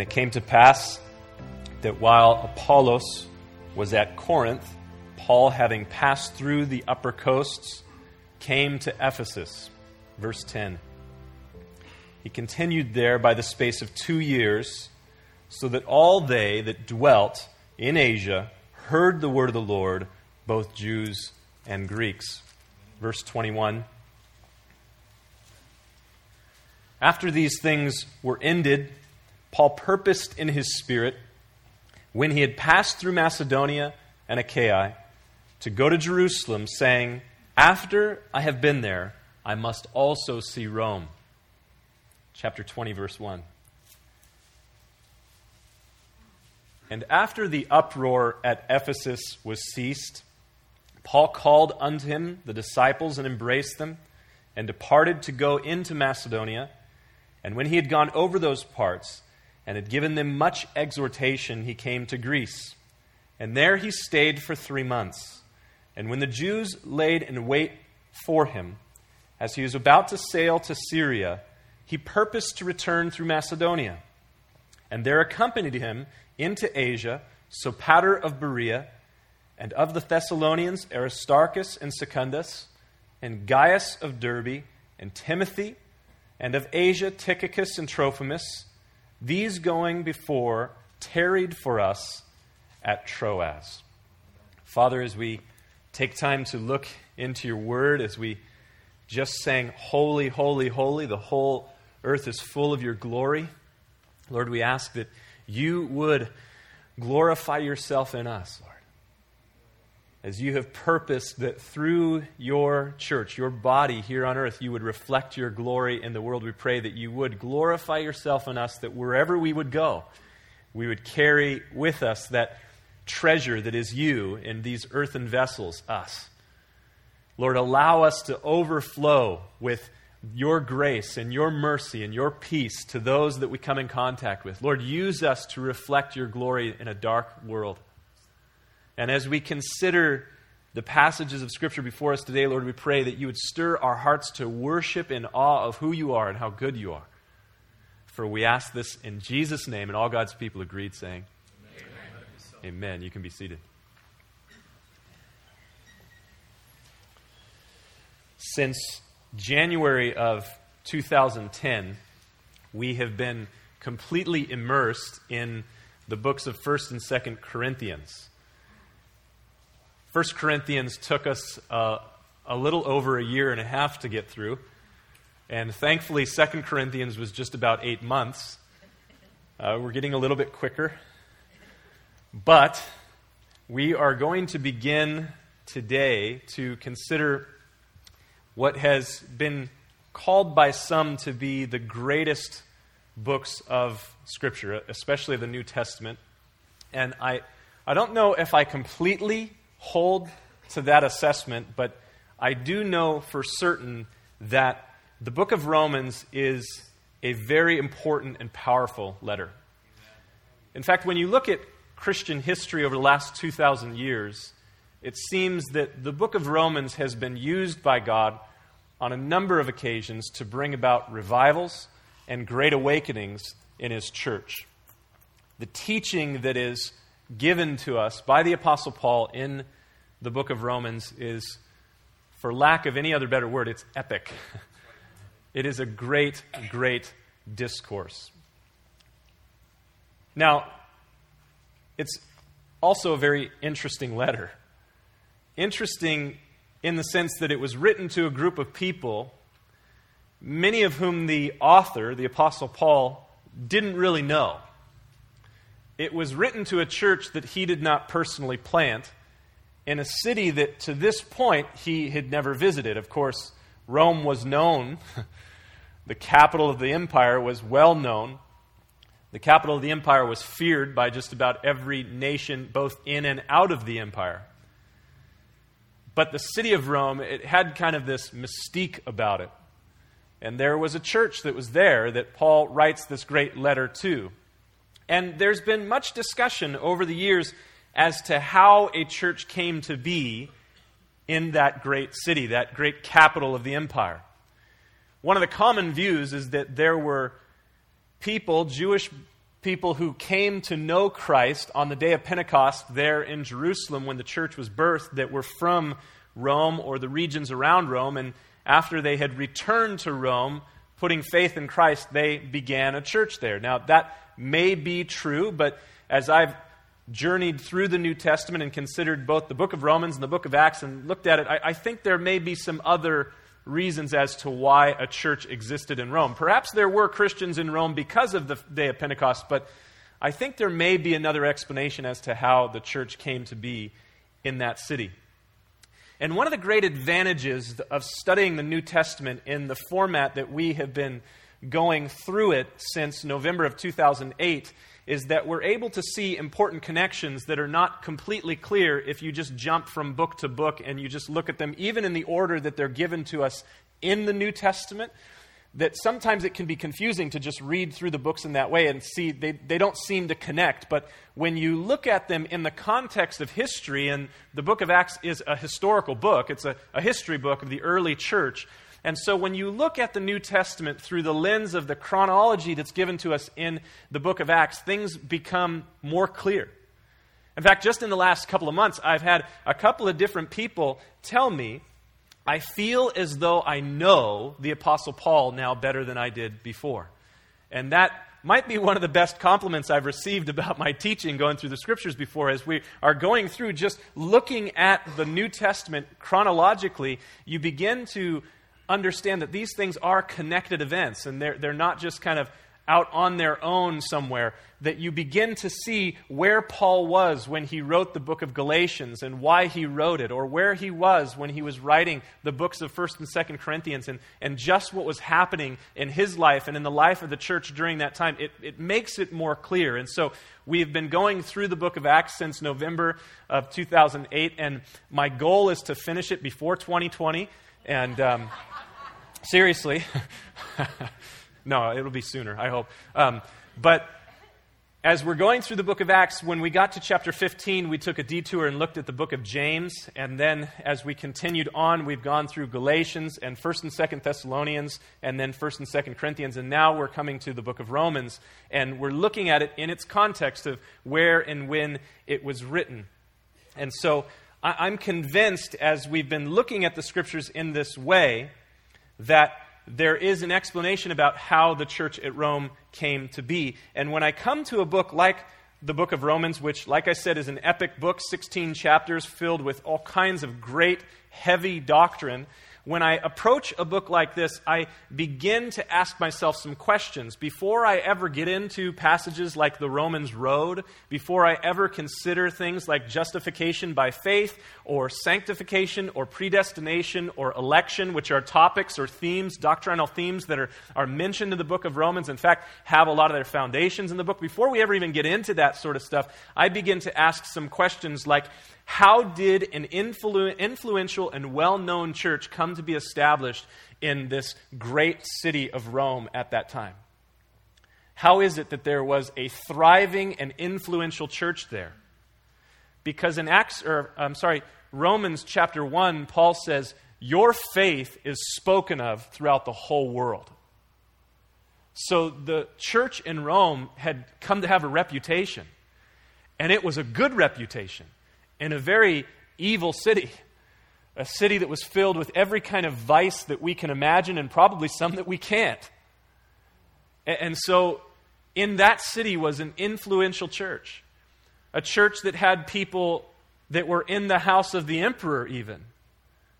And it came to pass that while Apollos was at Corinth, Paul, having passed through the upper coasts, came to Ephesus. Verse 10. He continued there by the space of two years, so that all they that dwelt in Asia heard the word of the Lord, both Jews and Greeks. Verse 21. After these things were ended, Paul purposed in his spirit, when he had passed through Macedonia and Achaia, to go to Jerusalem, saying, After I have been there, I must also see Rome. Chapter 20, verse 1. And after the uproar at Ephesus was ceased, Paul called unto him the disciples and embraced them, and departed to go into Macedonia. And when he had gone over those parts, and had given them much exhortation, he came to Greece. And there he stayed for three months. And when the Jews laid in wait for him, as he was about to sail to Syria, he purposed to return through Macedonia. And there accompanied him into Asia Sopater of Berea, and of the Thessalonians Aristarchus and Secundus, and Gaius of Derbe, and Timothy, and of Asia Tychicus and Trophimus, these going before tarried for us at Troas. Father, as we take time to look into your word, as we just sang, Holy, Holy, Holy, the whole earth is full of your glory. Lord, we ask that you would glorify yourself in us. As you have purposed that through your church, your body here on earth, you would reflect your glory in the world, we pray that you would glorify yourself in us, that wherever we would go, we would carry with us that treasure that is you in these earthen vessels, us. Lord, allow us to overflow with your grace and your mercy and your peace to those that we come in contact with. Lord, use us to reflect your glory in a dark world. And as we consider the passages of Scripture before us today, Lord, we pray that you would stir our hearts to worship in awe of who you are and how good you are. For we ask this in Jesus' name, and all God's people agreed, saying, Amen. Amen. You can be seated. Since January of 2010, we have been completely immersed in the books of 1st and 2nd Corinthians. 1 Corinthians took us uh, a little over a year and a half to get through. And thankfully, 2 Corinthians was just about eight months. Uh, we're getting a little bit quicker. But we are going to begin today to consider what has been called by some to be the greatest books of Scripture, especially the New Testament. And I, I don't know if I completely hold to that assessment, but I do know for certain that the book of Romans is a very important and powerful letter. In fact, when you look at Christian history over the last 2,000 years, it seems that the book of Romans has been used by God on a number of occasions to bring about revivals and great awakenings in His church. The teaching that is given to us by the Apostle Paul in the book of Romans is, for lack of any other better word, it's epic. It is a great, great discourse. Now, it's also a very interesting letter. Interesting in the sense that it was written to a group of people, many of whom the author, the Apostle Paul, didn't really know. It was written to a church that he did not personally plant in a city that to this point he had never visited. Of course, Rome was known, the capital of the empire was well known. The capital of the empire was feared by just about every nation, both in and out of the empire. But the city of Rome, it had kind of this mystique about it. And there was a church that was there that Paul writes this great letter to. And there's been much discussion over the years as to how a church came to be in that great city, that great capital of the empire. One of the common views is that there were people, Jewish people who came to know Christ on the day of Pentecost there in Jerusalem when the church was birthed that were from Rome or the regions around Rome. And after they had returned to Rome, putting faith in Christ, they began a church there. Now, that may be true, but as I've journeyed through the New Testament and considered both the book of Romans and the book of Acts and looked at it, I, I think there may be some other reasons as to why a church existed in Rome. Perhaps there were Christians in Rome because of the day of Pentecost, but I think there may be another explanation as to how the church came to be in that city. And one of the great advantages of studying the New Testament in the format that we have been going through it since November of 2008 is that we're able to see important connections that are not completely clear if you just jump from book to book and you just look at them, even in the order that they're given to us in the New Testament. That sometimes it can be confusing to just read through the books in that way and see they, they don't seem to connect. But when you look at them in the context of history, and the book of Acts is a historical book, it's a, a history book of the early church and so when you look at the New Testament through the lens of the chronology that's given to us in the book of Acts, things become more clear. In fact, just in the last couple of months, I've had a couple of different people tell me, I feel as though I know the Apostle Paul now better than I did before. And that might be one of the best compliments I've received about my teaching going through the scriptures before as we are going through just looking at the New Testament chronologically, you begin to understand that these things are connected events and they're, they're not just kind of out on their own somewhere, that you begin to see where Paul was when he wrote the book of Galatians and why he wrote it, or where he was when he was writing the books of 1st and 2nd Corinthians, and, and just what was happening in his life and in the life of the church during that time. It, it makes it more clear. And so we've been going through the book of Acts since November of 2008, and my goal is to finish it before 2020. And. Um, Seriously. no, it'll be sooner, I hope. Um, but as we're going through the book of Acts, when we got to chapter 15, we took a detour and looked at the book of James. And then as we continued on, we've gone through Galatians and 1st and 2nd Thessalonians and then 1st and 2nd Corinthians. And now we're coming to the book of Romans. And we're looking at it in its context of where and when it was written. And so I'm convinced as we've been looking at the scriptures in this way that there is an explanation about how the church at Rome came to be. And when I come to a book like the book of Romans, which, like I said, is an epic book, 16 chapters filled with all kinds of great, heavy doctrine, when I approach a book like this, I begin to ask myself some questions. Before I ever get into passages like the Romans Road, before I ever consider things like justification by faith, or sanctification, or predestination, or election, which are topics or themes, doctrinal themes that are, are mentioned in the book of Romans, in fact, have a lot of their foundations in the book, before we ever even get into that sort of stuff, I begin to ask some questions like how did an influ- influential and well known church come to be established in this great city of Rome at that time? How is it that there was a thriving and influential church there? Because in Acts, or I'm sorry, Romans chapter 1, Paul says, Your faith is spoken of throughout the whole world. So the church in Rome had come to have a reputation, and it was a good reputation in a very evil city, a city that was filled with every kind of vice that we can imagine and probably some that we can't. And so, in that city was an influential church, a church that had people that were in the house of the emperor, even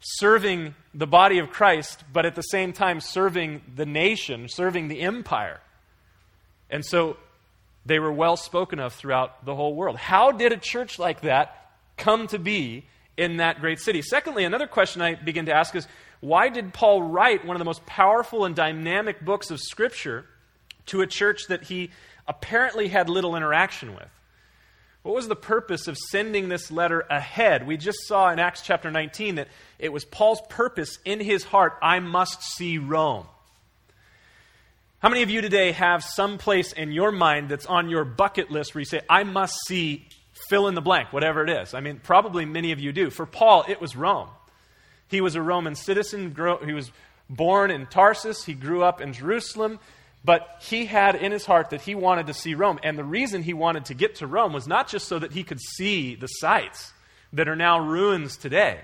serving the body of Christ, but at the same time serving the nation, serving the empire. And so they were well spoken of throughout the whole world. How did a church like that come to be in that great city. Secondly, another question I begin to ask is why did Paul write one of the most powerful and dynamic books of Scripture to a church that he apparently had little interaction with? What was the purpose of sending this letter ahead? We just saw in Acts chapter 19 that it was Paul's purpose in his heart I must see Rome. How many of you today have some place in your mind that's on your bucket list where you say, I must see fill in the blank, whatever it is. I mean, probably many of you do. For Paul, it was Rome. He was a Roman citizen. He was born in Tarsus. He grew up in Jerusalem. But he had in his heart that he wanted to see Rome. And the reason he wanted to get to Rome was not just so that he could see the sites that are now ruins today.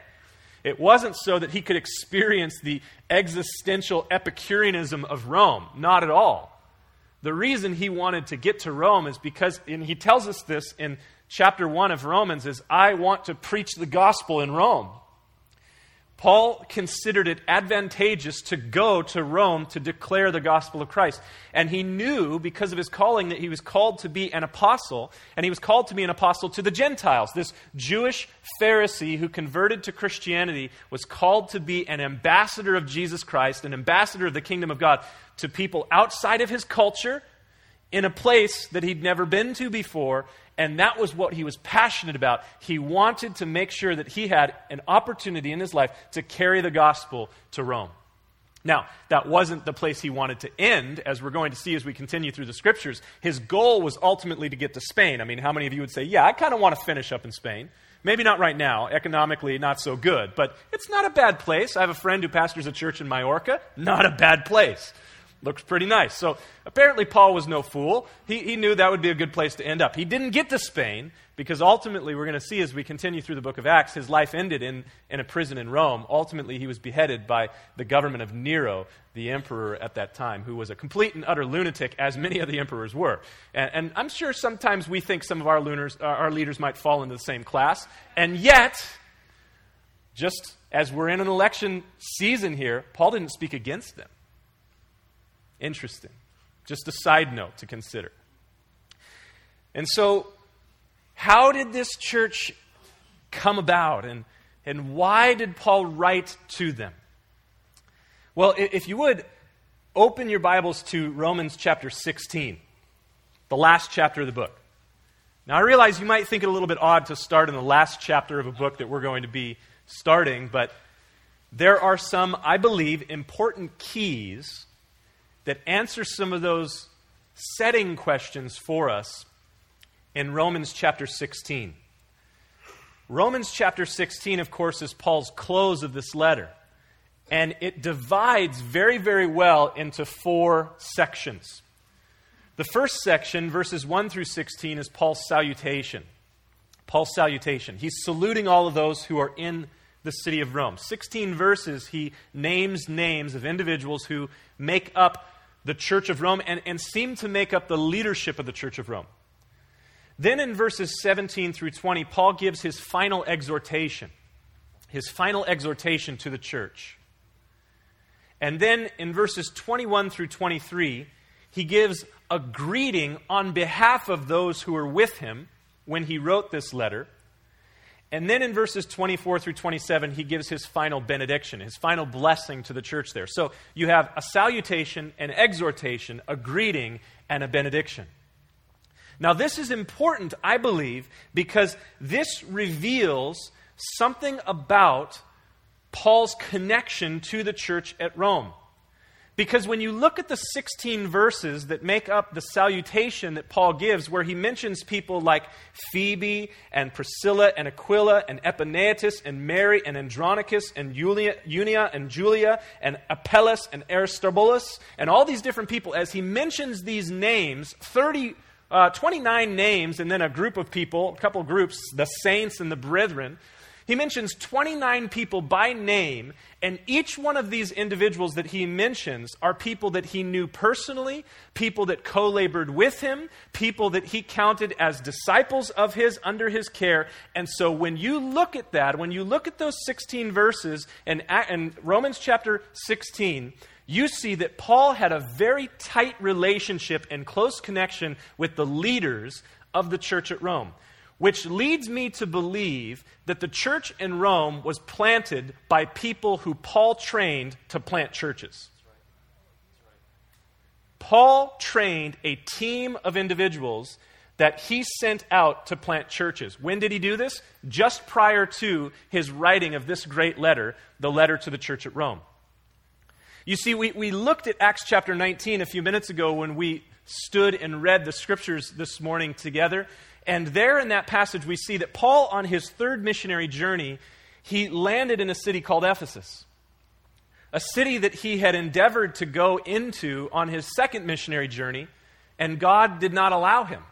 It wasn't so that he could experience the existential Epicureanism of Rome. Not at all. The reason he wanted to get to Rome is because, and he tells us this in chapter 1 of Romans, is I want to preach the gospel in Rome. Paul considered it advantageous to go to Rome to declare the gospel of Christ. And he knew, because of his calling, that he was called to be an apostle, and he was called to be an apostle to the Gentiles. This Jewish Pharisee who converted to Christianity was called to be an ambassador of Jesus Christ, an ambassador of the kingdom of God to people outside of his culture in a place that he'd never been to before and that was what he was passionate about. He wanted to make sure that he had an opportunity in his life to carry the gospel to Rome. Now, that wasn't the place he wanted to end, as we're going to see as we continue through the scriptures. His goal was ultimately to get to Spain. I mean, how many of you would say, Yeah, I kind of want to finish up in Spain? Maybe not right now, economically not so good, but it's not a bad place. I have a friend who pastors a church in Majorca. Not a bad place. Looks pretty nice. So apparently, Paul was no fool. He, he knew that would be a good place to end up. He didn't get to Spain because ultimately, we're going to see as we continue through the book of Acts, his life ended in, in a prison in Rome. Ultimately, he was beheaded by the government of Nero, the emperor at that time, who was a complete and utter lunatic, as many of the emperors were. And, and I'm sure sometimes we think some of our, lunars, our leaders might fall into the same class. And yet, just as we're in an election season here, Paul didn't speak against them. Interesting. Just a side note to consider. And so, how did this church come about, and, and why did Paul write to them? Well, if you would, open your Bibles to Romans chapter 16, the last chapter of the book. Now, I realize you might think it a little bit odd to start in the last chapter of a book that we're going to be starting, but there are some, I believe, important keys that answers some of those setting questions for us in Romans chapter 16. Romans chapter 16, of course, is Paul's close of this letter. And it divides very, very well into four sections. The first section, verses 1 through 16, is Paul's salutation. Paul's salutation. He's saluting all of those who are in the city of Rome. 16 verses, he names names of individuals who make up the church of Rome and, and seem to make up the leadership of the church of Rome. Then in verses 17 through 20, Paul gives his final exhortation, his final exhortation to the church. And then in verses 21 through 23, he gives a greeting on behalf of those who were with him when he wrote this letter. And then in verses 24 through 27, he gives his final benediction, his final blessing to the church there. So you have a salutation, an exhortation, a greeting, and a benediction. Now, this is important, I believe, because this reveals something about Paul's connection to the church at Rome. Because when you look at the 16 verses that make up the salutation that Paul gives, where he mentions people like Phoebe and Priscilla and Aquila and Epaenetus and Mary and Andronicus and Julia, and Julia and Apelles and Aristobulus and all these different people, as he mentions these names, 30, uh, 29 names, and then a group of people, a couple groups, the saints and the brethren, he mentions 29 people by name, and each one of these individuals that he mentions are people that he knew personally, people that co labored with him, people that he counted as disciples of his under his care. And so when you look at that, when you look at those 16 verses in, in Romans chapter 16, you see that Paul had a very tight relationship and close connection with the leaders of the church at Rome which leads me to believe that the church in Rome was planted by people who Paul trained to plant churches. Paul trained a team of individuals that he sent out to plant churches. When did he do this? Just prior to his writing of this great letter, the letter to the church at Rome. You see, we, we looked at Acts chapter 19 a few minutes ago when we stood and read the scriptures this morning together. And there in that passage, we see that Paul, on his third missionary journey, he landed in a city called Ephesus. a city that he had endeavored to go into on his second missionary journey, and God did not allow him.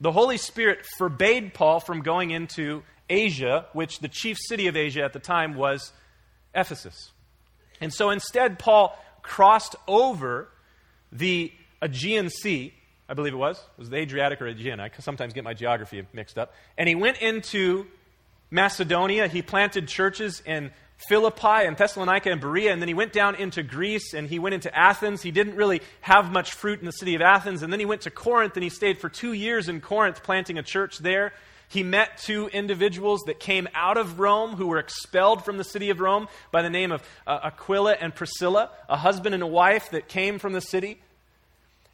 The Holy Spirit forbade Paul from going into Asia, which the chief city of Asia at the time was Ephesus. And so instead, Paul crossed over the Aegean Sea, I believe it was. It was the Adriatic or Aegean. I sometimes get my geography mixed up. And he went into Macedonia. He planted churches in Philippi and Thessalonica and Berea, and then he went down into Greece and he went into Athens. He didn't really have much fruit in the city of Athens, and then he went to Corinth and he stayed for two years in Corinth planting a church there. He met two individuals that came out of Rome who were expelled from the city of Rome by the name of uh, Aquila and Priscilla, a husband and a wife that came from the city.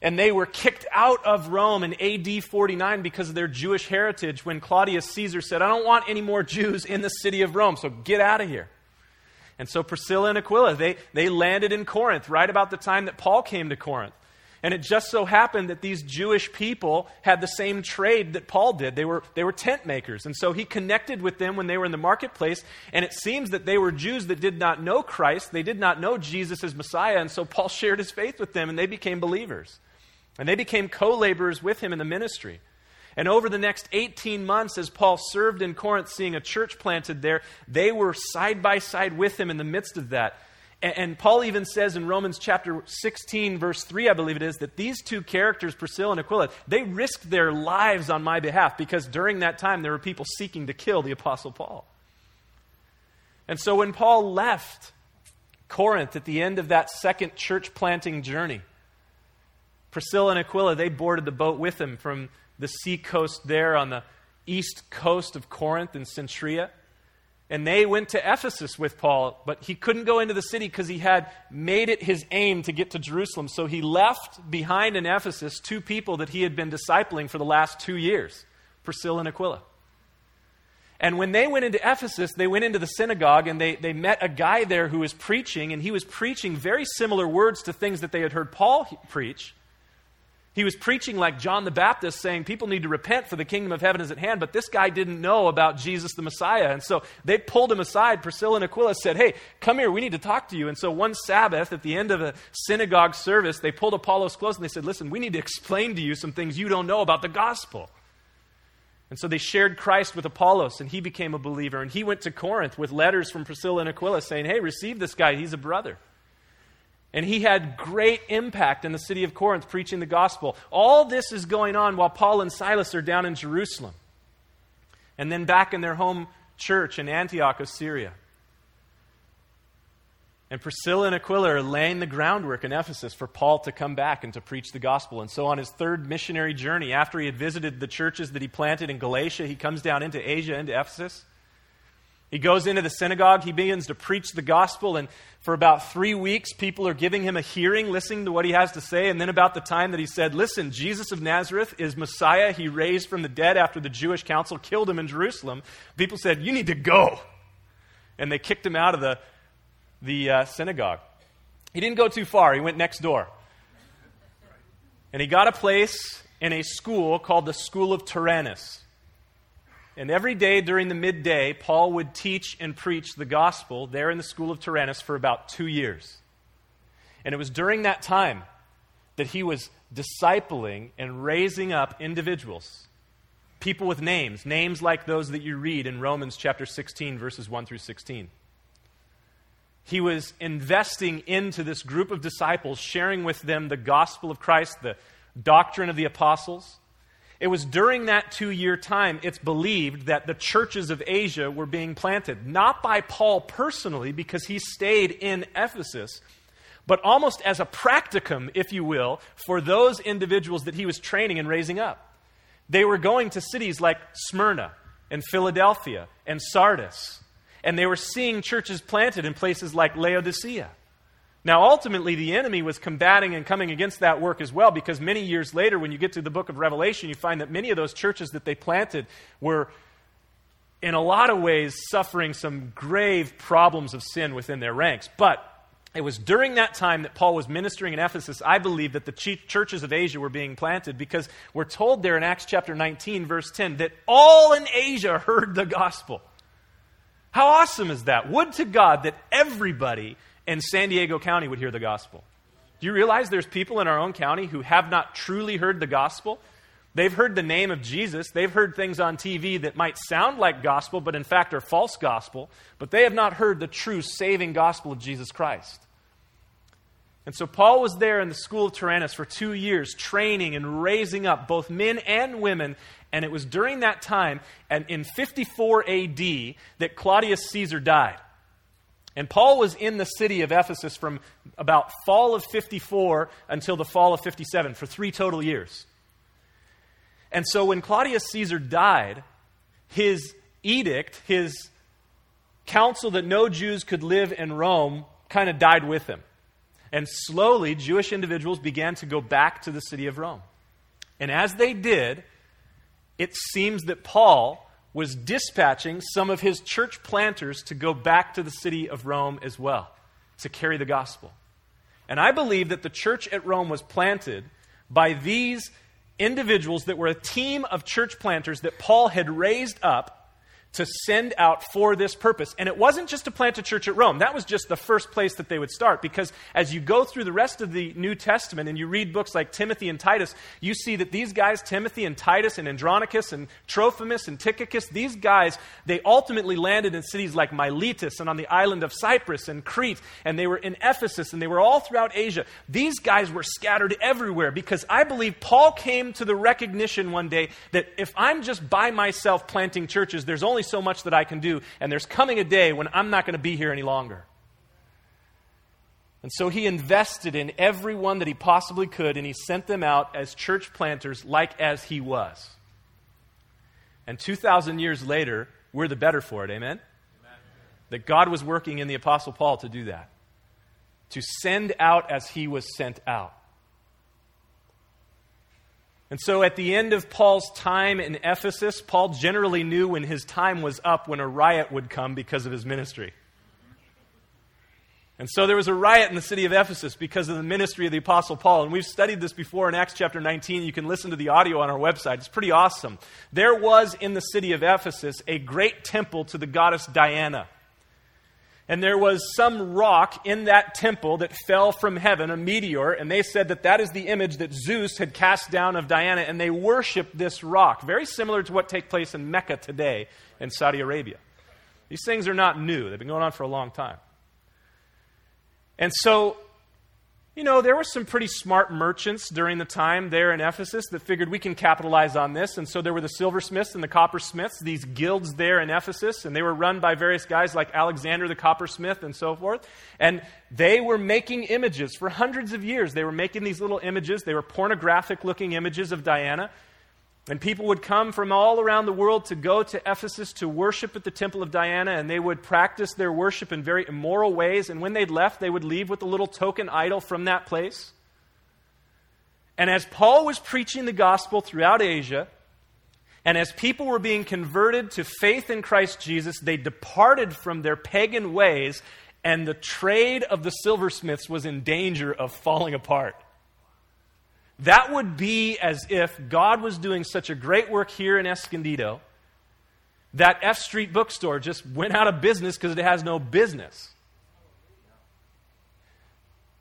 And they were kicked out of Rome in AD 49 because of their Jewish heritage when Claudius Caesar said, I don't want any more Jews in the city of Rome, so get out of here. And so Priscilla and Aquila, they, they landed in Corinth right about the time that Paul came to Corinth. And it just so happened that these Jewish people had the same trade that Paul did. They were, they were tent makers. And so he connected with them when they were in the marketplace. And it seems that they were Jews that did not know Christ. They did not know Jesus as Messiah. And so Paul shared his faith with them and they became believers. And they became co laborers with him in the ministry. And over the next 18 months, as Paul served in Corinth, seeing a church planted there, they were side by side with him in the midst of that. And, Paul even says in Romans chapter 16, verse 3, I believe it is, that these two characters, Priscilla and Aquila, they risked their lives on my behalf because during that time there were people seeking to kill the Apostle Paul. And so when Paul left Corinth at the end of that second church planting journey, Priscilla and Aquila, they boarded the boat with him from the sea coast there on the east coast of Corinth and Cenchrea. And they went to Ephesus with Paul, but he couldn't go into the city because he had made it his aim to get to Jerusalem. So he left behind in Ephesus two people that he had been discipling for the last two years Priscilla and Aquila. And when they went into Ephesus, they went into the synagogue and they, they met a guy there who was preaching, and he was preaching very similar words to things that they had heard Paul preach. He was preaching like John the Baptist, saying people need to repent for the kingdom of heaven is at hand. But this guy didn't know about Jesus the Messiah. And so they pulled him aside. Priscilla and Aquila said, Hey, come here. We need to talk to you. And so one Sabbath, at the end of a synagogue service, they pulled Apollos close and they said, Listen, we need to explain to you some things you don't know about the gospel. And so they shared Christ with Apollos, and he became a believer. And he went to Corinth with letters from Priscilla and Aquila saying, Hey, receive this guy. He's a brother. And he had great impact in the city of Corinth preaching the gospel. All this is going on while Paul and Silas are down in Jerusalem. And then back in their home church in Antioch of Syria. And Priscilla and Aquila are laying the groundwork in Ephesus for Paul to come back and to preach the gospel. And so, on his third missionary journey, after he had visited the churches that he planted in Galatia, he comes down into Asia, into Ephesus. He goes into the synagogue, he begins to preach the gospel, and for about three weeks, people are giving him a hearing, listening to what he has to say. And then, about the time that he said, Listen, Jesus of Nazareth is Messiah, he raised from the dead after the Jewish council killed him in Jerusalem, people said, You need to go. And they kicked him out of the, the uh, synagogue. He didn't go too far, he went next door. And he got a place in a school called the School of Tyrannus. And every day during the midday, Paul would teach and preach the gospel there in the school of Tyrannus for about two years. And it was during that time that he was discipling and raising up individuals, people with names, names like those that you read in Romans chapter 16, verses 1 through 16. He was investing into this group of disciples, sharing with them the gospel of Christ, the doctrine of the apostles it was during that two year time, it's believed, that the churches of Asia were being planted. Not by Paul personally, because he stayed in Ephesus, but almost as a practicum, if you will, for those individuals that he was training and raising up. They were going to cities like Smyrna and Philadelphia and Sardis, and they were seeing churches planted in places like Laodicea. Now, ultimately, the enemy was combating and coming against that work as well because many years later, when you get to the book of Revelation, you find that many of those churches that they planted were, in a lot of ways, suffering some grave problems of sin within their ranks. But it was during that time that Paul was ministering in Ephesus, I believe, that the churches of Asia were being planted because we're told there in Acts chapter 19, verse 10, that all in Asia heard the gospel. How awesome is that? Would to God that everybody in San Diego County would hear the gospel. Do you realize there's people in our own county who have not truly heard the gospel? They've heard the name of Jesus. They've heard things on TV that might sound like gospel, but in fact are false gospel. But they have not heard the true saving gospel of Jesus Christ. And so Paul was there in the school of Tyrannus for two years, training and raising up both men and women. And it was during that time, and in 54 AD, that Claudius Caesar died. And Paul was in the city of Ephesus from about fall of 54 until the fall of 57 for three total years. And so when Claudius Caesar died, his edict, his counsel that no Jews could live in Rome, kind of died with him. And slowly, Jewish individuals began to go back to the city of Rome. And as they did, it seems that Paul was dispatching some of his church planters to go back to the city of Rome as well to carry the gospel. And I believe that the church at Rome was planted by these individuals that were a team of church planters that Paul had raised up to send out for this purpose. And it wasn't just to plant a church at Rome. That was just the first place that they would start. Because as you go through the rest of the New Testament and you read books like Timothy and Titus, you see that these guys, Timothy and Titus and Andronicus and Trophimus and Tychicus, these guys, they ultimately landed in cities like Miletus and on the island of Cyprus and Crete. And they were in Ephesus and they were all throughout Asia. These guys were scattered everywhere because I believe Paul came to the recognition one day that if I'm just by myself planting churches, there's only so much that I can do, and there's coming a day when I'm not going to be here any longer. And so he invested in everyone that he possibly could, and he sent them out as church planters, like as he was. And 2,000 years later, we're the better for it. Amen? Amen? That God was working in the Apostle Paul to do that, to send out as he was sent out. And so at the end of Paul's time in Ephesus, Paul generally knew when his time was up when a riot would come because of his ministry. And so there was a riot in the city of Ephesus because of the ministry of the Apostle Paul. And we've studied this before in Acts chapter 19. You can listen to the audio on our website. It's pretty awesome. There was in the city of Ephesus a great temple to the goddess Diana. And there was some rock in that temple that fell from heaven, a meteor, and they said that that is the image that Zeus had cast down of Diana, and they worshiped this rock, very similar to what takes place in Mecca today in Saudi Arabia. These things are not new, they've been going on for a long time. And so you know, there were some pretty smart merchants during the time there in Ephesus that figured we can capitalize on this. And so there were the silversmiths and the coppersmiths, these guilds there in Ephesus, and they were run by various guys like Alexander the coppersmith and so forth. And they were making images for hundreds of years. They were making these little images. They were pornographic looking images of Diana. And people would come from all around the world to go to Ephesus to worship at the temple of Diana, and they would practice their worship in very immoral ways. And when they'd left, they would leave with a little token idol from that place. And as Paul was preaching the gospel throughout Asia, and as people were being converted to faith in Christ Jesus, they departed from their pagan ways, and the trade of the silversmiths was in danger of falling apart. That would be as if God was doing such a great work here in Escondido that F Street bookstore just went out of business because it has no business.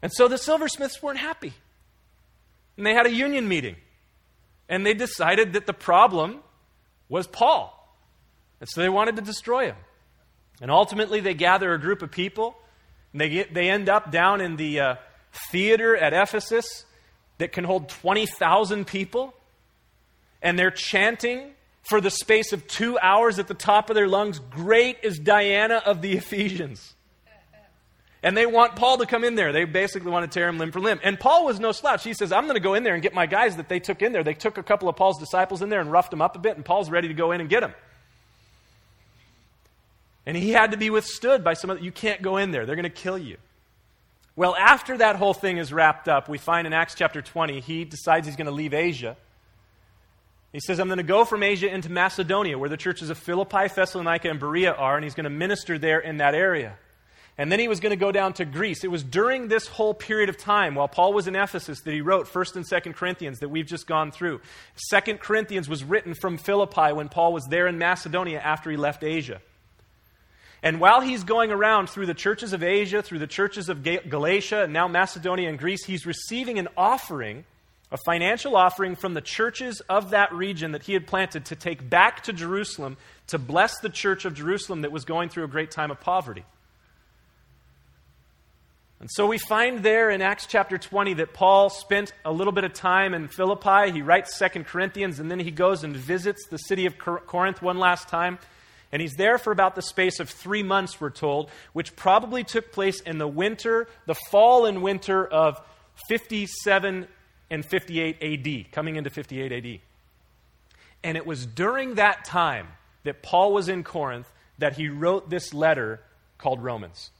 And so the silversmiths weren't happy. And they had a union meeting. And they decided that the problem was Paul. And so they wanted to destroy him. And ultimately, they gather a group of people. And they, get, they end up down in the uh, theater at Ephesus that can hold 20,000 people, and they're chanting for the space of two hours at the top of their lungs, Great is Diana of the Ephesians. And they want Paul to come in there. They basically want to tear him limb for limb. And Paul was no slouch. He says, I'm going to go in there and get my guys that they took in there. They took a couple of Paul's disciples in there and roughed them up a bit, and Paul's ready to go in and get them. And he had to be withstood by some of you can't go in there. They're going to kill you. Well, after that whole thing is wrapped up, we find in Acts chapter 20, he decides he's going to leave Asia. He says, I'm going to go from Asia into Macedonia, where the churches of Philippi, Thessalonica, and Berea are, and he's going to minister there in that area. And then he was going to go down to Greece. It was during this whole period of time, while Paul was in Ephesus, that he wrote 1st and 2nd Corinthians that we've just gone through. 2nd Corinthians was written from Philippi when Paul was there in Macedonia after he left Asia. And while he's going around through the churches of Asia, through the churches of Galatia, and now Macedonia and Greece, he's receiving an offering, a financial offering from the churches of that region that he had planted to take back to Jerusalem to bless the church of Jerusalem that was going through a great time of poverty. And so we find there in Acts chapter 20 that Paul spent a little bit of time in Philippi. He writes Second Corinthians, and then he goes and visits the city of Corinth one last time. And he's there for about the space of three months, we're told, which probably took place in the winter, the fall and winter of 57 and 58 AD, coming into 58 AD. And it was during that time that Paul was in Corinth that he wrote this letter called Romans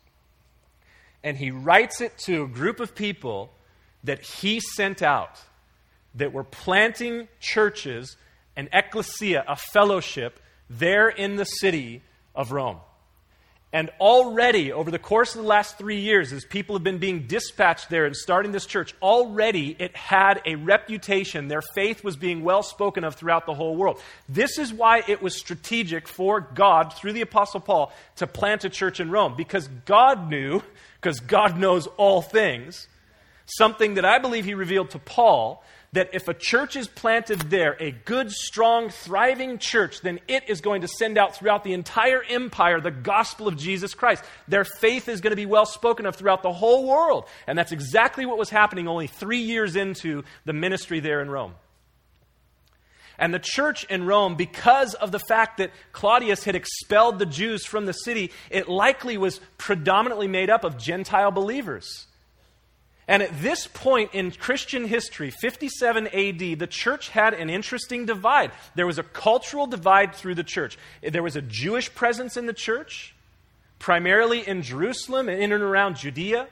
and he writes it to a group of people that he sent out that were planting churches, an ecclesia, a fellowship, there in the city of Rome. And already, over the course of the last three years, as people have been being dispatched there and starting this church, already it had a reputation. Their faith was being well spoken of throughout the whole world. This is why it was strategic for God, through the Apostle Paul, to plant a church in Rome. Because God knew because God knows all things, something that I believe he revealed to Paul that if a church is planted there, a good, strong, thriving church, then it is going to send out throughout the entire empire the gospel of Jesus Christ. Their faith is going to be well spoken of throughout the whole world. And that's exactly what was happening only three years into the ministry there in Rome. And the church in Rome, because of the fact that Claudius had expelled the Jews from the city, it likely was predominantly made up of Gentile believers. And at this point in Christian history, 57 AD, the church had an interesting divide. There was a cultural divide through the church. There was a Jewish presence in the church, primarily in Jerusalem and in and around Judea.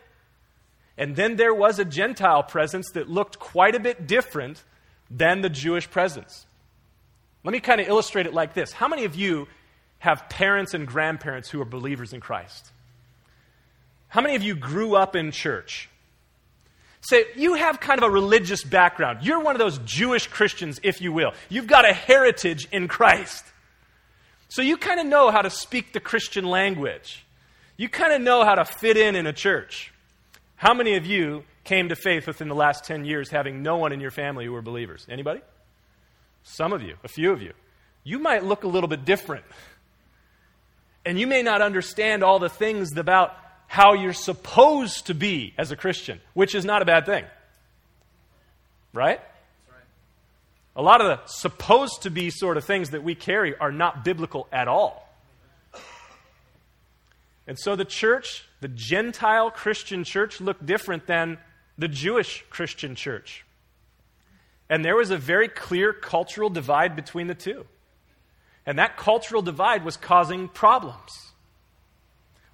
And then there was a Gentile presence that looked quite a bit different than the Jewish presence. Let me kind of illustrate it like this. How many of you have parents and grandparents who are believers in Christ? How many of you grew up in church? Say, you have kind of a religious background. You're one of those Jewish Christians, if you will. You've got a heritage in Christ. So you kind of know how to speak the Christian language. You kind of know how to fit in in a church. How many of you came to faith within the last 10 years having no one in your family who were believers? Anybody? Some of you, a few of you, you might look a little bit different. And you may not understand all the things about how you're supposed to be as a Christian, which is not a bad thing. Right? A lot of the supposed to be sort of things that we carry are not biblical at all. And so the church, the Gentile Christian church, looked different than the Jewish Christian church. And there was a very clear cultural divide between the two. And that cultural divide was causing problems.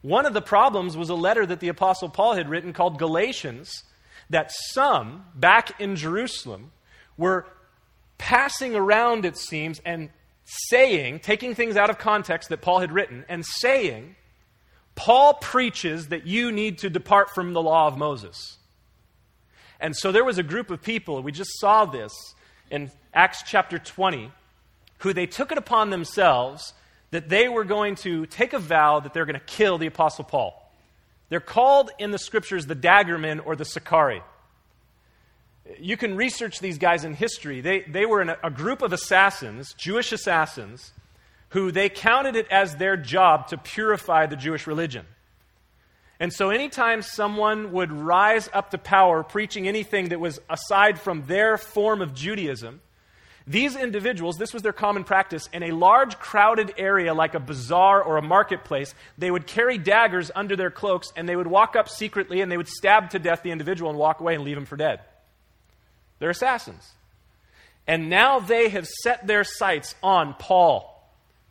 One of the problems was a letter that the Apostle Paul had written called Galatians, that some back in Jerusalem were passing around, it seems, and saying, taking things out of context that Paul had written, and saying, Paul preaches that you need to depart from the law of Moses. And so there was a group of people, we just saw this in Acts chapter 20, who they took it upon themselves that they were going to take a vow that they're going to kill the Apostle Paul. They're called in the scriptures the daggermen or the Sicarii. You can research these guys in history. They, they were a, a group of assassins, Jewish assassins, who they counted it as their job to purify the Jewish religion. And so, anytime someone would rise up to power preaching anything that was aside from their form of Judaism, these individuals, this was their common practice, in a large crowded area like a bazaar or a marketplace, they would carry daggers under their cloaks and they would walk up secretly and they would stab to death the individual and walk away and leave him for dead. They're assassins. And now they have set their sights on Paul.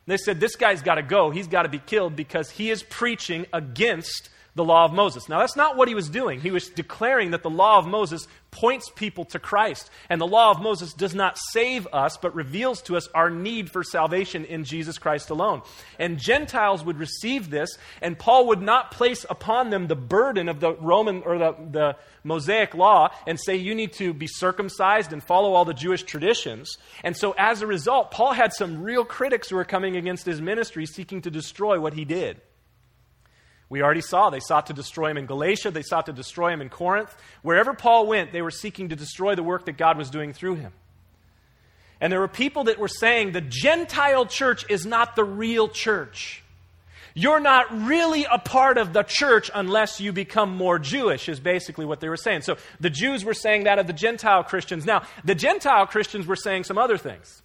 They said, This guy's got to go. He's got to be killed because he is preaching against the law of Moses. Now, that's not what he was doing. He was declaring that the law of Moses points people to Christ. And the law of Moses does not save us, but reveals to us our need for salvation in Jesus Christ alone. And Gentiles would receive this, and Paul would not place upon them the burden of the Roman or the, the Mosaic law and say, you need to be circumcised and follow all the Jewish traditions. And so, as a result, Paul had some real critics who were coming against his ministry, seeking to destroy what he did. We already saw they sought to destroy him in Galatia, they sought to destroy him in Corinth. Wherever Paul went, they were seeking to destroy the work that God was doing through him. And there were people that were saying the Gentile church is not the real church. You're not really a part of the church unless you become more Jewish, is basically what they were saying. So the Jews were saying that of the Gentile Christians. Now, the Gentile Christians were saying some other things.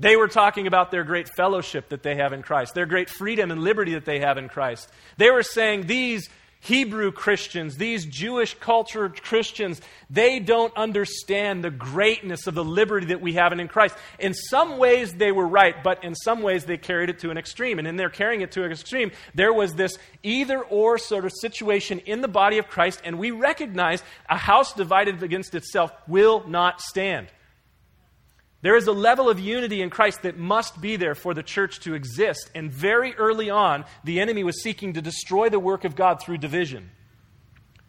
They were talking about their great fellowship that they have in Christ, their great freedom and liberty that they have in Christ. They were saying these Hebrew Christians, these Jewish cultured Christians, they don't understand the greatness of the liberty that we have in Christ. In some ways, they were right, but in some ways, they carried it to an extreme. And in their carrying it to an extreme, there was this either or sort of situation in the body of Christ, and we recognize a house divided against itself will not stand. There is a level of unity in Christ that must be there for the church to exist. And very early on, the enemy was seeking to destroy the work of God through division.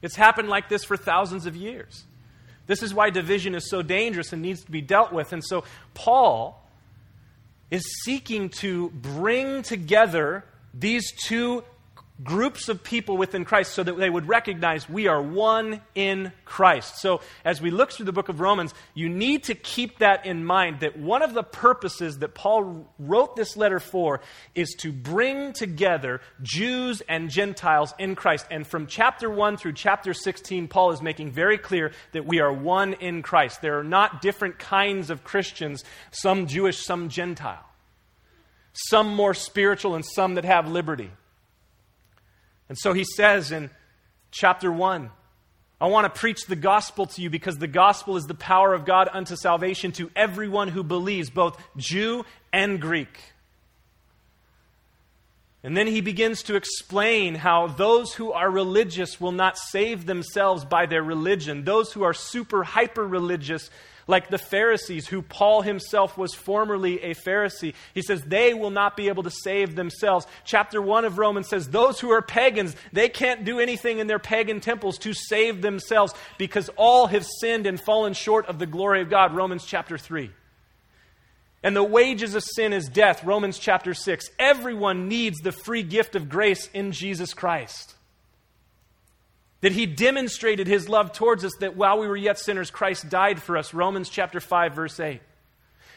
It's happened like this for thousands of years. This is why division is so dangerous and needs to be dealt with. And so, Paul is seeking to bring together these two groups of people within Christ so that they would recognize we are one in Christ. So, as we look through the book of Romans, you need to keep that in mind that one of the purposes that Paul wrote this letter for is to bring together Jews and Gentiles in Christ. And from chapter 1 through chapter 16, Paul is making very clear that we are one in Christ. There are not different kinds of Christians, some Jewish, some Gentile, some more spiritual, and some that have liberty. And so he says in chapter 1 I want to preach the gospel to you because the gospel is the power of God unto salvation to everyone who believes, both Jew and Greek. And then he begins to explain how those who are religious will not save themselves by their religion. Those who are super hyper religious like the Pharisees, who Paul himself was formerly a Pharisee. He says they will not be able to save themselves. Chapter 1 of Romans says those who are pagans, they can't do anything in their pagan temples to save themselves because all have sinned and fallen short of the glory of God. Romans chapter 3. And the wages of sin is death. Romans chapter 6. Everyone needs the free gift of grace in Jesus Christ that he demonstrated his love towards us that while we were yet sinners Christ died for us. Romans chapter 5 verse 8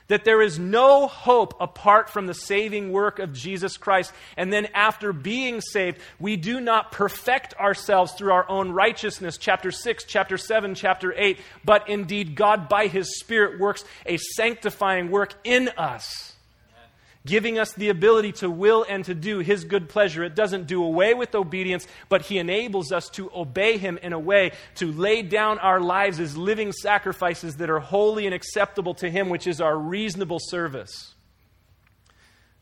that there is no hope apart from the saving work of Jesus Christ. And then after being saved we do not perfect ourselves through our own righteousness. Chapter 6 chapter 7 chapter 8 but indeed God by his spirit works a sanctifying work in us giving us the ability to will and to do His good pleasure. It doesn't do away with obedience, but He enables us to obey Him in a way to lay down our lives as living sacrifices that are holy and acceptable to Him, which is our reasonable service.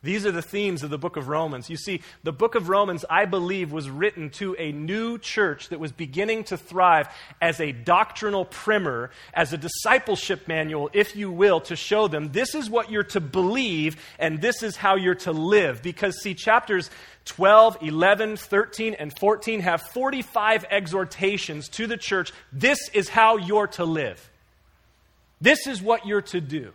These are the themes of the book of Romans. You see, the book of Romans, I believe, was written to a new church that was beginning to thrive as a doctrinal primer, as a discipleship manual, if you will, to show them this is what you're to believe and this is how you're to live. Because, see, chapters 12, 11, 13, and 14 have 45 exhortations to the church. This is how you're to live, this is what you're to do.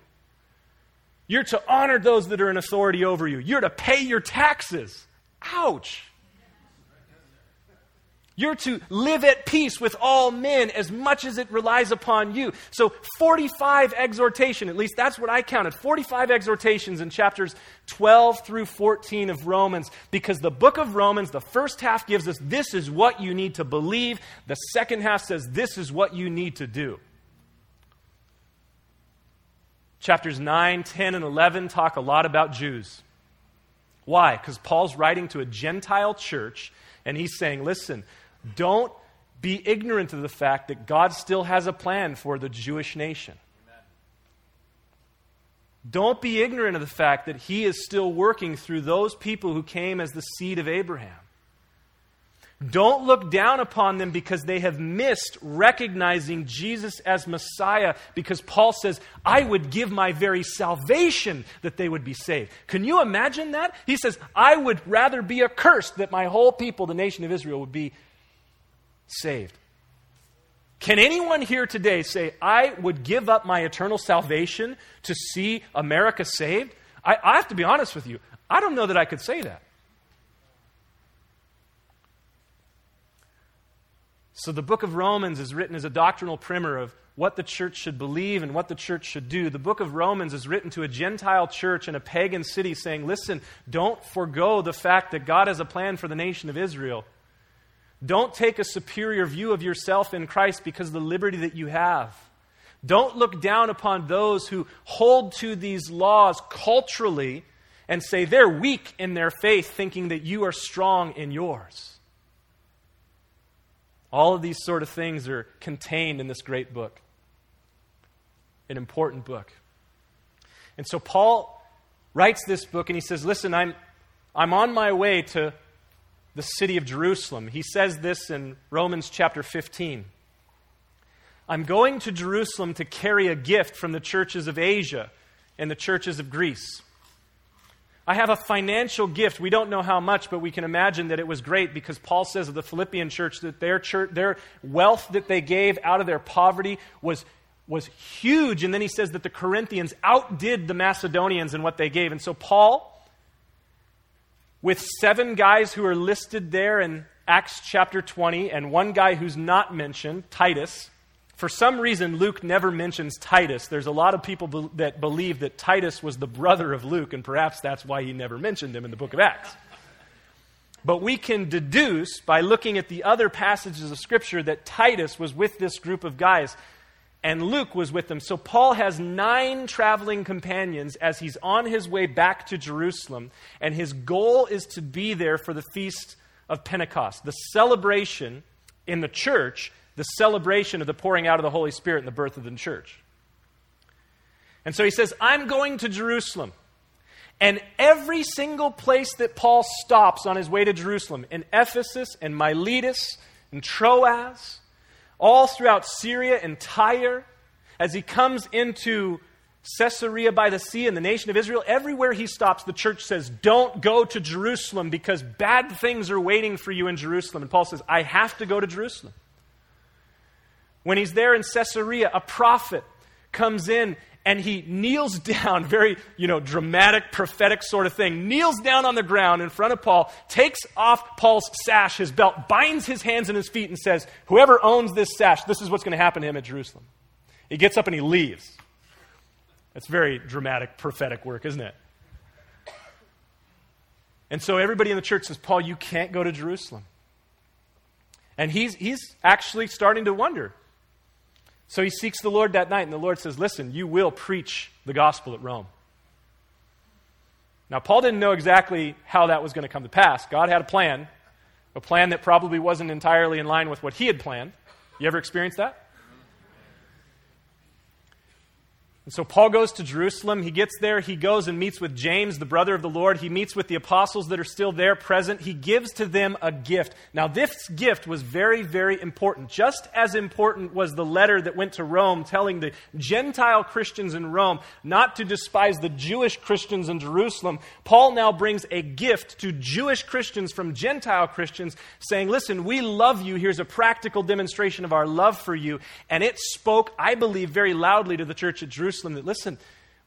You're to honor those that are in authority over you. You're to pay your taxes. Ouch. You're to live at peace with all men as much as it relies upon you. So, 45 exhortation, at least that's what I counted 45 exhortations in chapters 12 through 14 of Romans, because the book of Romans, the first half gives us this is what you need to believe, the second half says this is what you need to do. Chapters 9, 10, and 11 talk a lot about Jews. Why? Because Paul's writing to a Gentile church, and he's saying, listen, don't be ignorant of the fact that God still has a plan for the Jewish nation. Don't be ignorant of the fact that he is still working through those people who came as the seed of Abraham. Don't look down upon them because they have missed recognizing Jesus as Messiah, because Paul says, I would give my very salvation that they would be saved. Can you imagine that? He says, I would rather be accursed that my whole people, the nation of Israel, would be saved. Can anyone here today say, I would give up my eternal salvation to see America saved? I, I have to be honest with you. I don't know that I could say that. So the book of Romans is written as a doctrinal primer of what the church should believe and what the church should do. The book of Romans is written to a Gentile church in a pagan city saying, listen, don't forego the fact that God has a plan for the nation of Israel. Don't take a superior view of yourself in Christ because of the liberty that you have. Don't look down upon those who hold to these laws culturally and say they're weak in their faith, thinking that you are strong in yours. All of these sort of things are contained in this great book, an important book. And so Paul writes this book and he says, Listen, I'm, I'm on my way to the city of Jerusalem. He says this in Romans chapter 15. I'm going to Jerusalem to carry a gift from the churches of Asia and the churches of Greece. I have a financial gift. We don't know how much, but we can imagine that it was great because Paul says of the Philippian church that their, church, their wealth that they gave out of their poverty was, was huge. And then he says that the Corinthians outdid the Macedonians in what they gave. And so Paul, with seven guys who are listed there in Acts chapter 20, and one guy who's not mentioned, Titus, for some reason, Luke never mentions Titus. There's a lot of people be- that believe that Titus was the brother of Luke, and perhaps that's why he never mentioned him in the book of Acts. But we can deduce by looking at the other passages of Scripture that Titus was with this group of guys, and Luke was with them. So Paul has nine traveling companions as he's on his way back to Jerusalem, and his goal is to be there for the feast of Pentecost, the celebration in the church the celebration of the pouring out of the Holy Spirit and the birth of the church. And so he says, I'm going to Jerusalem. And every single place that Paul stops on his way to Jerusalem, in Ephesus and Miletus and Troas, all throughout Syria and Tyre, as he comes into Caesarea by the sea and the nation of Israel, everywhere he stops, the church says, Don't go to Jerusalem because bad things are waiting for you in Jerusalem. And Paul says, I have to go to Jerusalem. When he's there in Caesarea, a prophet comes in and he kneels down, very, you know, dramatic, prophetic sort of thing, kneels down on the ground in front of Paul, takes off Paul's sash, his belt, binds his hands and his feet, and says, Whoever owns this sash, this is what's going to happen to him at Jerusalem. He gets up and he leaves. That's very dramatic, prophetic work, isn't it? And so everybody in the church says, Paul, you can't go to Jerusalem. And he's, he's actually starting to wonder so he seeks the Lord that night, and the Lord says, Listen, you will preach the gospel at Rome. Now, Paul didn't know exactly how that was going to come to pass. God had a plan, a plan that probably wasn't entirely in line with what he had planned. You ever experienced that? And so Paul goes to Jerusalem. He gets there. He goes and meets with James, the brother of the Lord. He meets with the apostles that are still there present. He gives to them a gift. Now, this gift was very, very important. Just as important was the letter that went to Rome telling the Gentile Christians in Rome not to despise the Jewish Christians in Jerusalem. Paul now brings a gift to Jewish Christians from Gentile Christians saying, Listen, we love you. Here's a practical demonstration of our love for you. And it spoke, I believe, very loudly to the church at Jerusalem Jerusalem that, listen,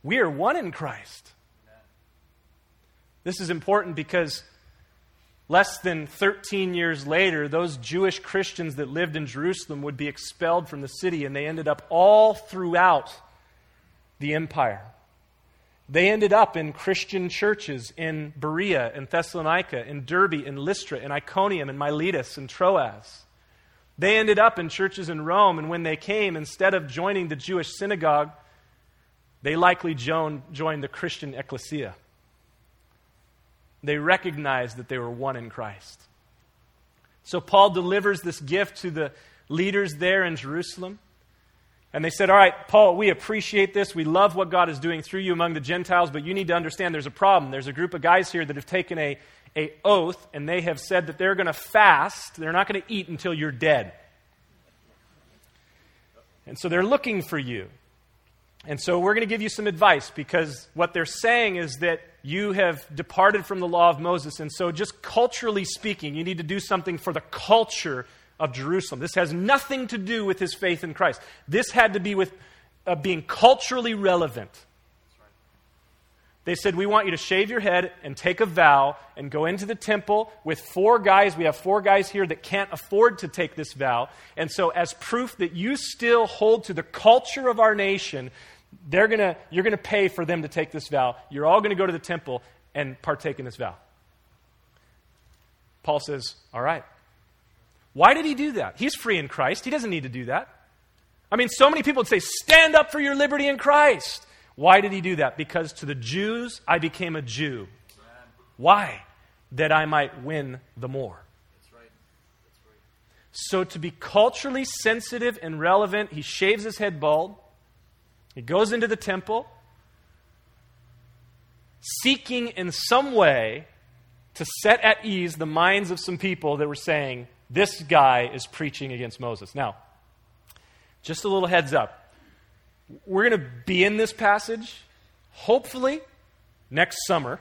we are one in Christ. This is important because less than 13 years later, those Jewish Christians that lived in Jerusalem would be expelled from the city, and they ended up all throughout the empire. They ended up in Christian churches in Berea and Thessalonica, in Derbe, in Lystra, in Iconium, in Miletus, and Troas. They ended up in churches in Rome, and when they came, instead of joining the Jewish synagogue, they likely joined, the Christian ecclesia. They recognized that they were one in Christ. So Paul delivers this gift to the leaders there in Jerusalem. And they said, All right, Paul, we appreciate this. We love what God is doing through you among the Gentiles, but you need to understand there's a problem. There's a group of guys here that have taken a, a oath, and they have said that they're going to fast. They're not going to eat until you're dead. And so they're looking for you. And so we're going to give you some advice because what they're saying is that you have departed from the law of Moses. And so, just culturally speaking, you need to do something for the culture of Jerusalem. This has nothing to do with his faith in Christ. This had to be with uh, being culturally relevant. They said, We want you to shave your head and take a vow and go into the temple with four guys. We have four guys here that can't afford to take this vow. And so, as proof that you still hold to the culture of our nation, they're gonna, you're going to pay for them to take this vow. You're all going to go to the temple and partake in this vow. Paul says, All right. Why did he do that? He's free in Christ. He doesn't need to do that. I mean, so many people would say, Stand up for your liberty in Christ. Why did he do that? Because to the Jews, I became a Jew. Why? That I might win the more. So, to be culturally sensitive and relevant, he shaves his head bald. He goes into the temple, seeking in some way to set at ease the minds of some people that were saying, This guy is preaching against Moses. Now, just a little heads up we're going to be in this passage, hopefully, next summer.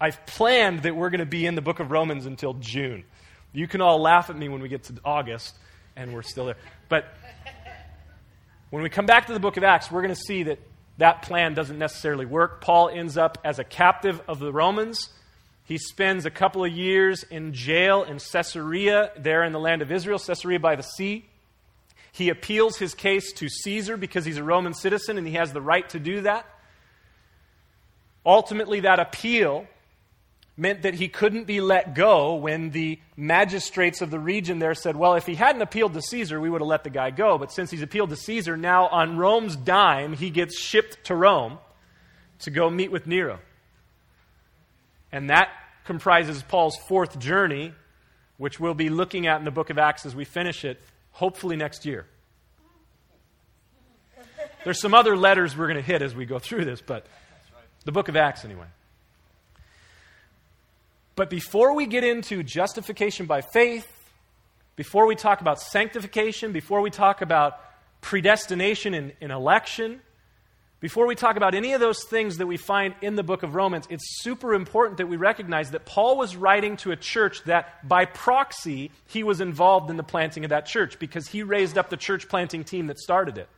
I've planned that we're going to be in the book of Romans until June. You can all laugh at me when we get to August and we're still there. But when we come back to the book of Acts, we're going to see that that plan doesn't necessarily work. Paul ends up as a captive of the Romans. He spends a couple of years in jail in Caesarea, there in the land of Israel, Caesarea by the sea. He appeals his case to Caesar because he's a Roman citizen and he has the right to do that. Ultimately, that appeal meant that he couldn't be let go when the magistrates of the region there said, Well, if he hadn't appealed to Caesar, we would have let the guy go. But since he's appealed to Caesar, now on Rome's dime, he gets shipped to Rome to go meet with Nero. And that comprises Paul's fourth journey, which we'll be looking at in the book of Acts as we finish it hopefully next year. There's some other letters we're going to hit as we go through this, but the book of Acts, anyway. But before we get into justification by faith, before we talk about sanctification, before we talk about predestination in, in election, before we talk about any of those things that we find in the book of Romans, it's super important that we recognize that Paul was writing to a church that, by proxy, he was involved in the planting of that church because he raised up the church planting team that started it.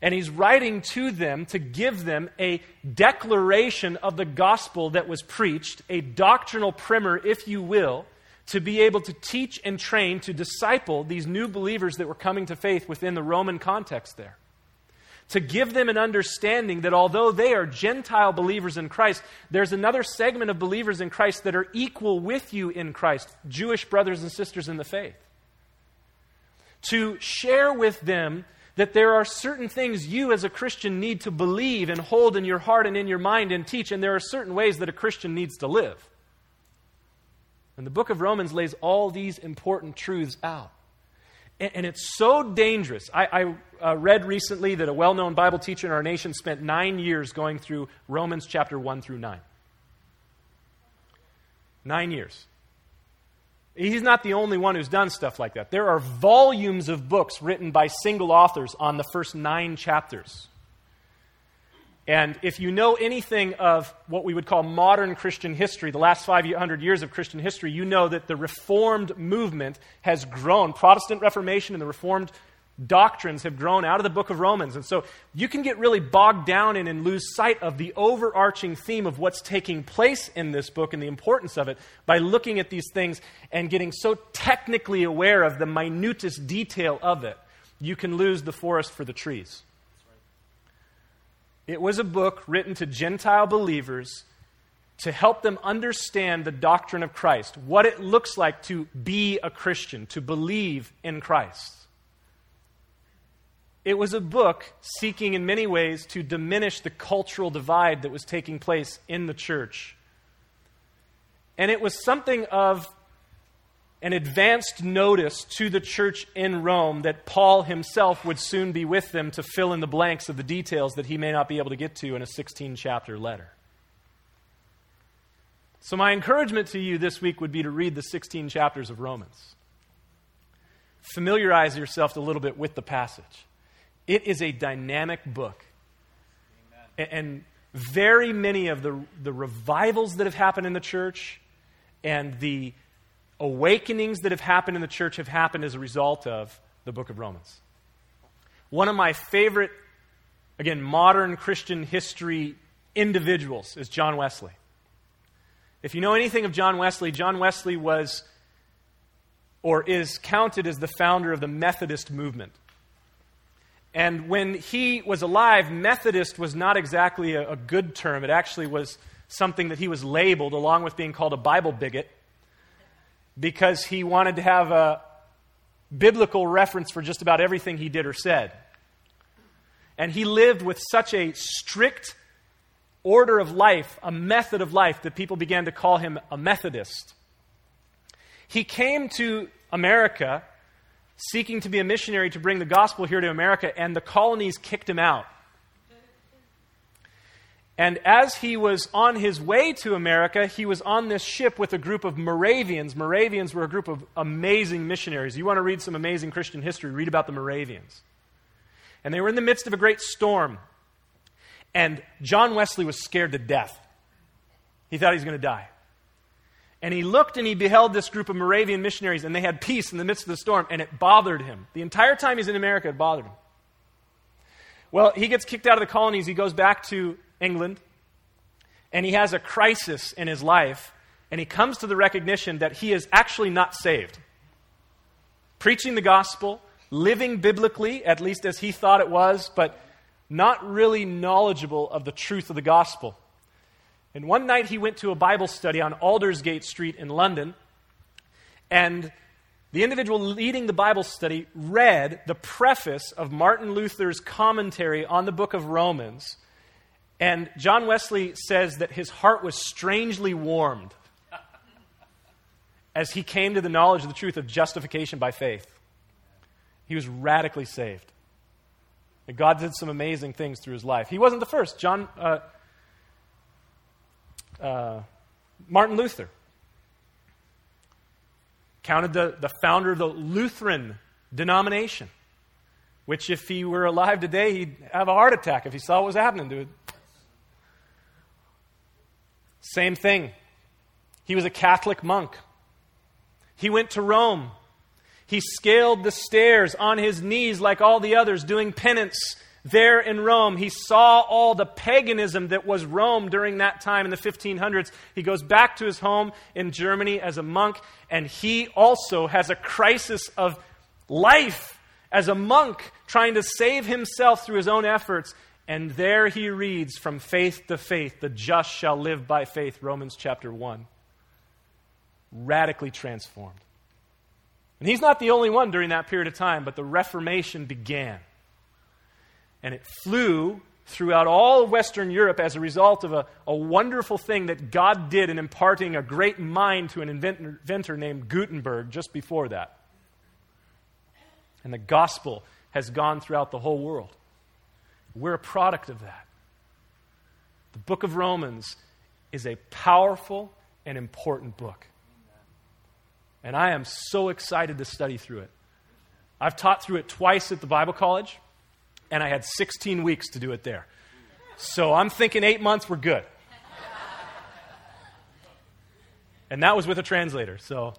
And he's writing to them to give them a declaration of the gospel that was preached, a doctrinal primer, if you will, to be able to teach and train, to disciple these new believers that were coming to faith within the Roman context there to give them an understanding that although they are Gentile believers in Christ, there's another segment of believers in Christ that are equal with you in Christ, Jewish brothers and sisters in the faith. To share with them that there are certain things you as a Christian need to believe and hold in your heart and in your mind and teach, and there are certain ways that a Christian needs to live. And the book of Romans lays all these important truths out. And, and it's so dangerous. I, I uh, read recently that a well known Bible teacher in our nation spent nine years going through Romans chapter 1 through 9. Nine years. He's not the only one who's done stuff like that. There are volumes of books written by single authors on the first nine chapters. And if you know anything of what we would call modern Christian history, the last 500 years of Christian history, you know that the Reformed movement has grown. Protestant Reformation and the Reformed doctrines have grown out of the book of Romans. And so you can get really bogged down in and lose sight of the overarching theme of what's taking place in this book and the importance of it by looking at these things and getting so technically aware of the minutest detail of it. You can lose the forest for the trees. It was a book written to Gentile believers to help them understand the doctrine of Christ, what it looks like to be a Christian, to believe in Christ. It was a book seeking, in many ways, to diminish the cultural divide that was taking place in the church. And it was something of an advanced notice to the church in Rome that Paul himself would soon be with them to fill in the blanks of the details that he may not be able to get to in a 16 chapter letter. So, my encouragement to you this week would be to read the 16 chapters of Romans. Familiarize yourself a little bit with the passage. It is a dynamic book. Amen. And very many of the, the revivals that have happened in the church and the awakenings that have happened in the church have happened as a result of the book of Romans. One of my favorite again, modern Christian history individuals is John Wesley. If you know anything of John Wesley, John Wesley was or is counted as the founder of the Methodist movement. And when he was alive, Methodist was not exactly a, a, good term. It actually was something that he was labeled, along with being called a Bible bigot, because he wanted to have a biblical reference for just about everything he did or said. And he lived with such a strict order of life, a method of life, that people began to call him a Methodist. He came to America seeking to be a missionary to bring the gospel here to America, and the colonies kicked him out. And as he was on his way to America, he was on this ship with a group of Moravians. Moravians were a group of amazing missionaries. You want to read some amazing Christian history, read about the Moravians. And they were in the midst of a great storm. And John Wesley was scared to death. He thought he was going to die. And he looked and he beheld this group of Moravian missionaries, and they had peace in the midst of the storm, and it bothered him. The entire time he's in America, it bothered him. Well, he gets kicked out of the colonies. He goes back to England, and he has a crisis in his life, and he comes to the recognition that he is actually not saved. Preaching the gospel, living biblically, at least as he thought it was, but not really knowledgeable of the truth of the gospel. And one night he went to a Bible study on Aldersgate Street in London, and the individual leading the Bible study read the preface of Martin Luther's commentary on the book of Romans. And John Wesley says that his heart was strangely warmed as he came to the knowledge of the truth of justification by faith. He was radically saved. And God did some amazing things through his life. He wasn't the first. John, uh, uh, Martin Luther, counted the, the founder of the Lutheran denomination, which, if he were alive today, he'd have a heart attack if he saw what was happening to. Same thing. He was a Catholic monk. He went to Rome. He scaled the stairs on his knees like all the others, doing penance there in Rome. He saw all the paganism that was Rome during that time in the 1500s. He goes back to his home in Germany as a monk, and he also has a crisis of life as a monk, trying to save himself through his own efforts. And there he reads from faith to faith, the just shall live by faith, Romans chapter 1. Radically transformed. And he's not the only one during that period of time, but the Reformation began. And it flew throughout all Western Europe as a result of a, a wonderful thing that God did in imparting a great mind to an inventor, inventor named Gutenberg just before that. And the gospel has gone throughout the whole world. We're a product of that. The book of Romans is a powerful and important book. And I am so excited to study through it. I've taught through it twice at the Bible college, and I had 16 weeks to do it there. So I'm thinking eight months, we're good. And that was with a translator. So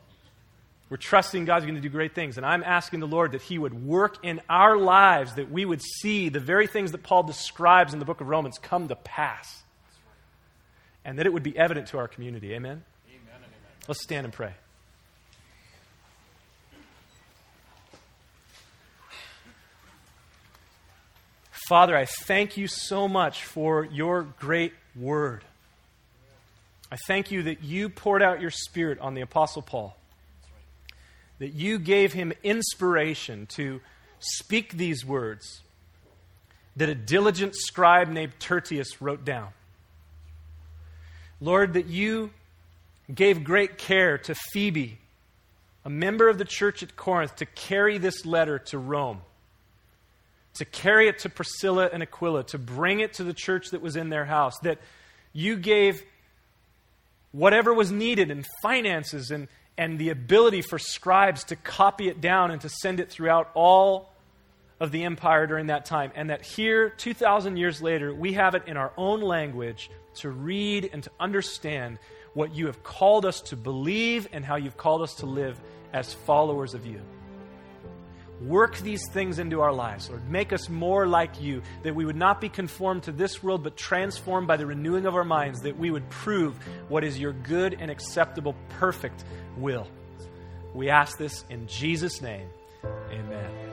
we're trusting God's going to do great things. And I'm asking the Lord that He would work in our lives, that we would see the very things that Paul describes in the book of Romans come to pass. And that it would be evident to our community. Amen? Amen, amen. Let's stand and pray. Father, I thank you so much for your great word. I thank you that you poured out your spirit on the Apostle Paul that you gave him inspiration to speak these words that a diligent scribe named Tertius wrote down. Lord, that you gave great care to Phoebe, a member of the church at Corinth, to carry this letter to Rome, to carry it to Priscilla and Aquila, to bring it to the church that was in their house, that you gave whatever was needed in finances and, and the ability for scribes to copy it down and to send it throughout all of the empire during that time. And that here, 2,000 years later, we have it in our own language to read and to understand what you have called us to believe and how you've called us to live as followers of you. Work these things into our lives, Lord. Make us more like you, that we would not be conformed to this world, but transformed by the renewing of our minds, that we would prove what is your good and acceptable, perfect will. We ask this in Jesus' name. Amen.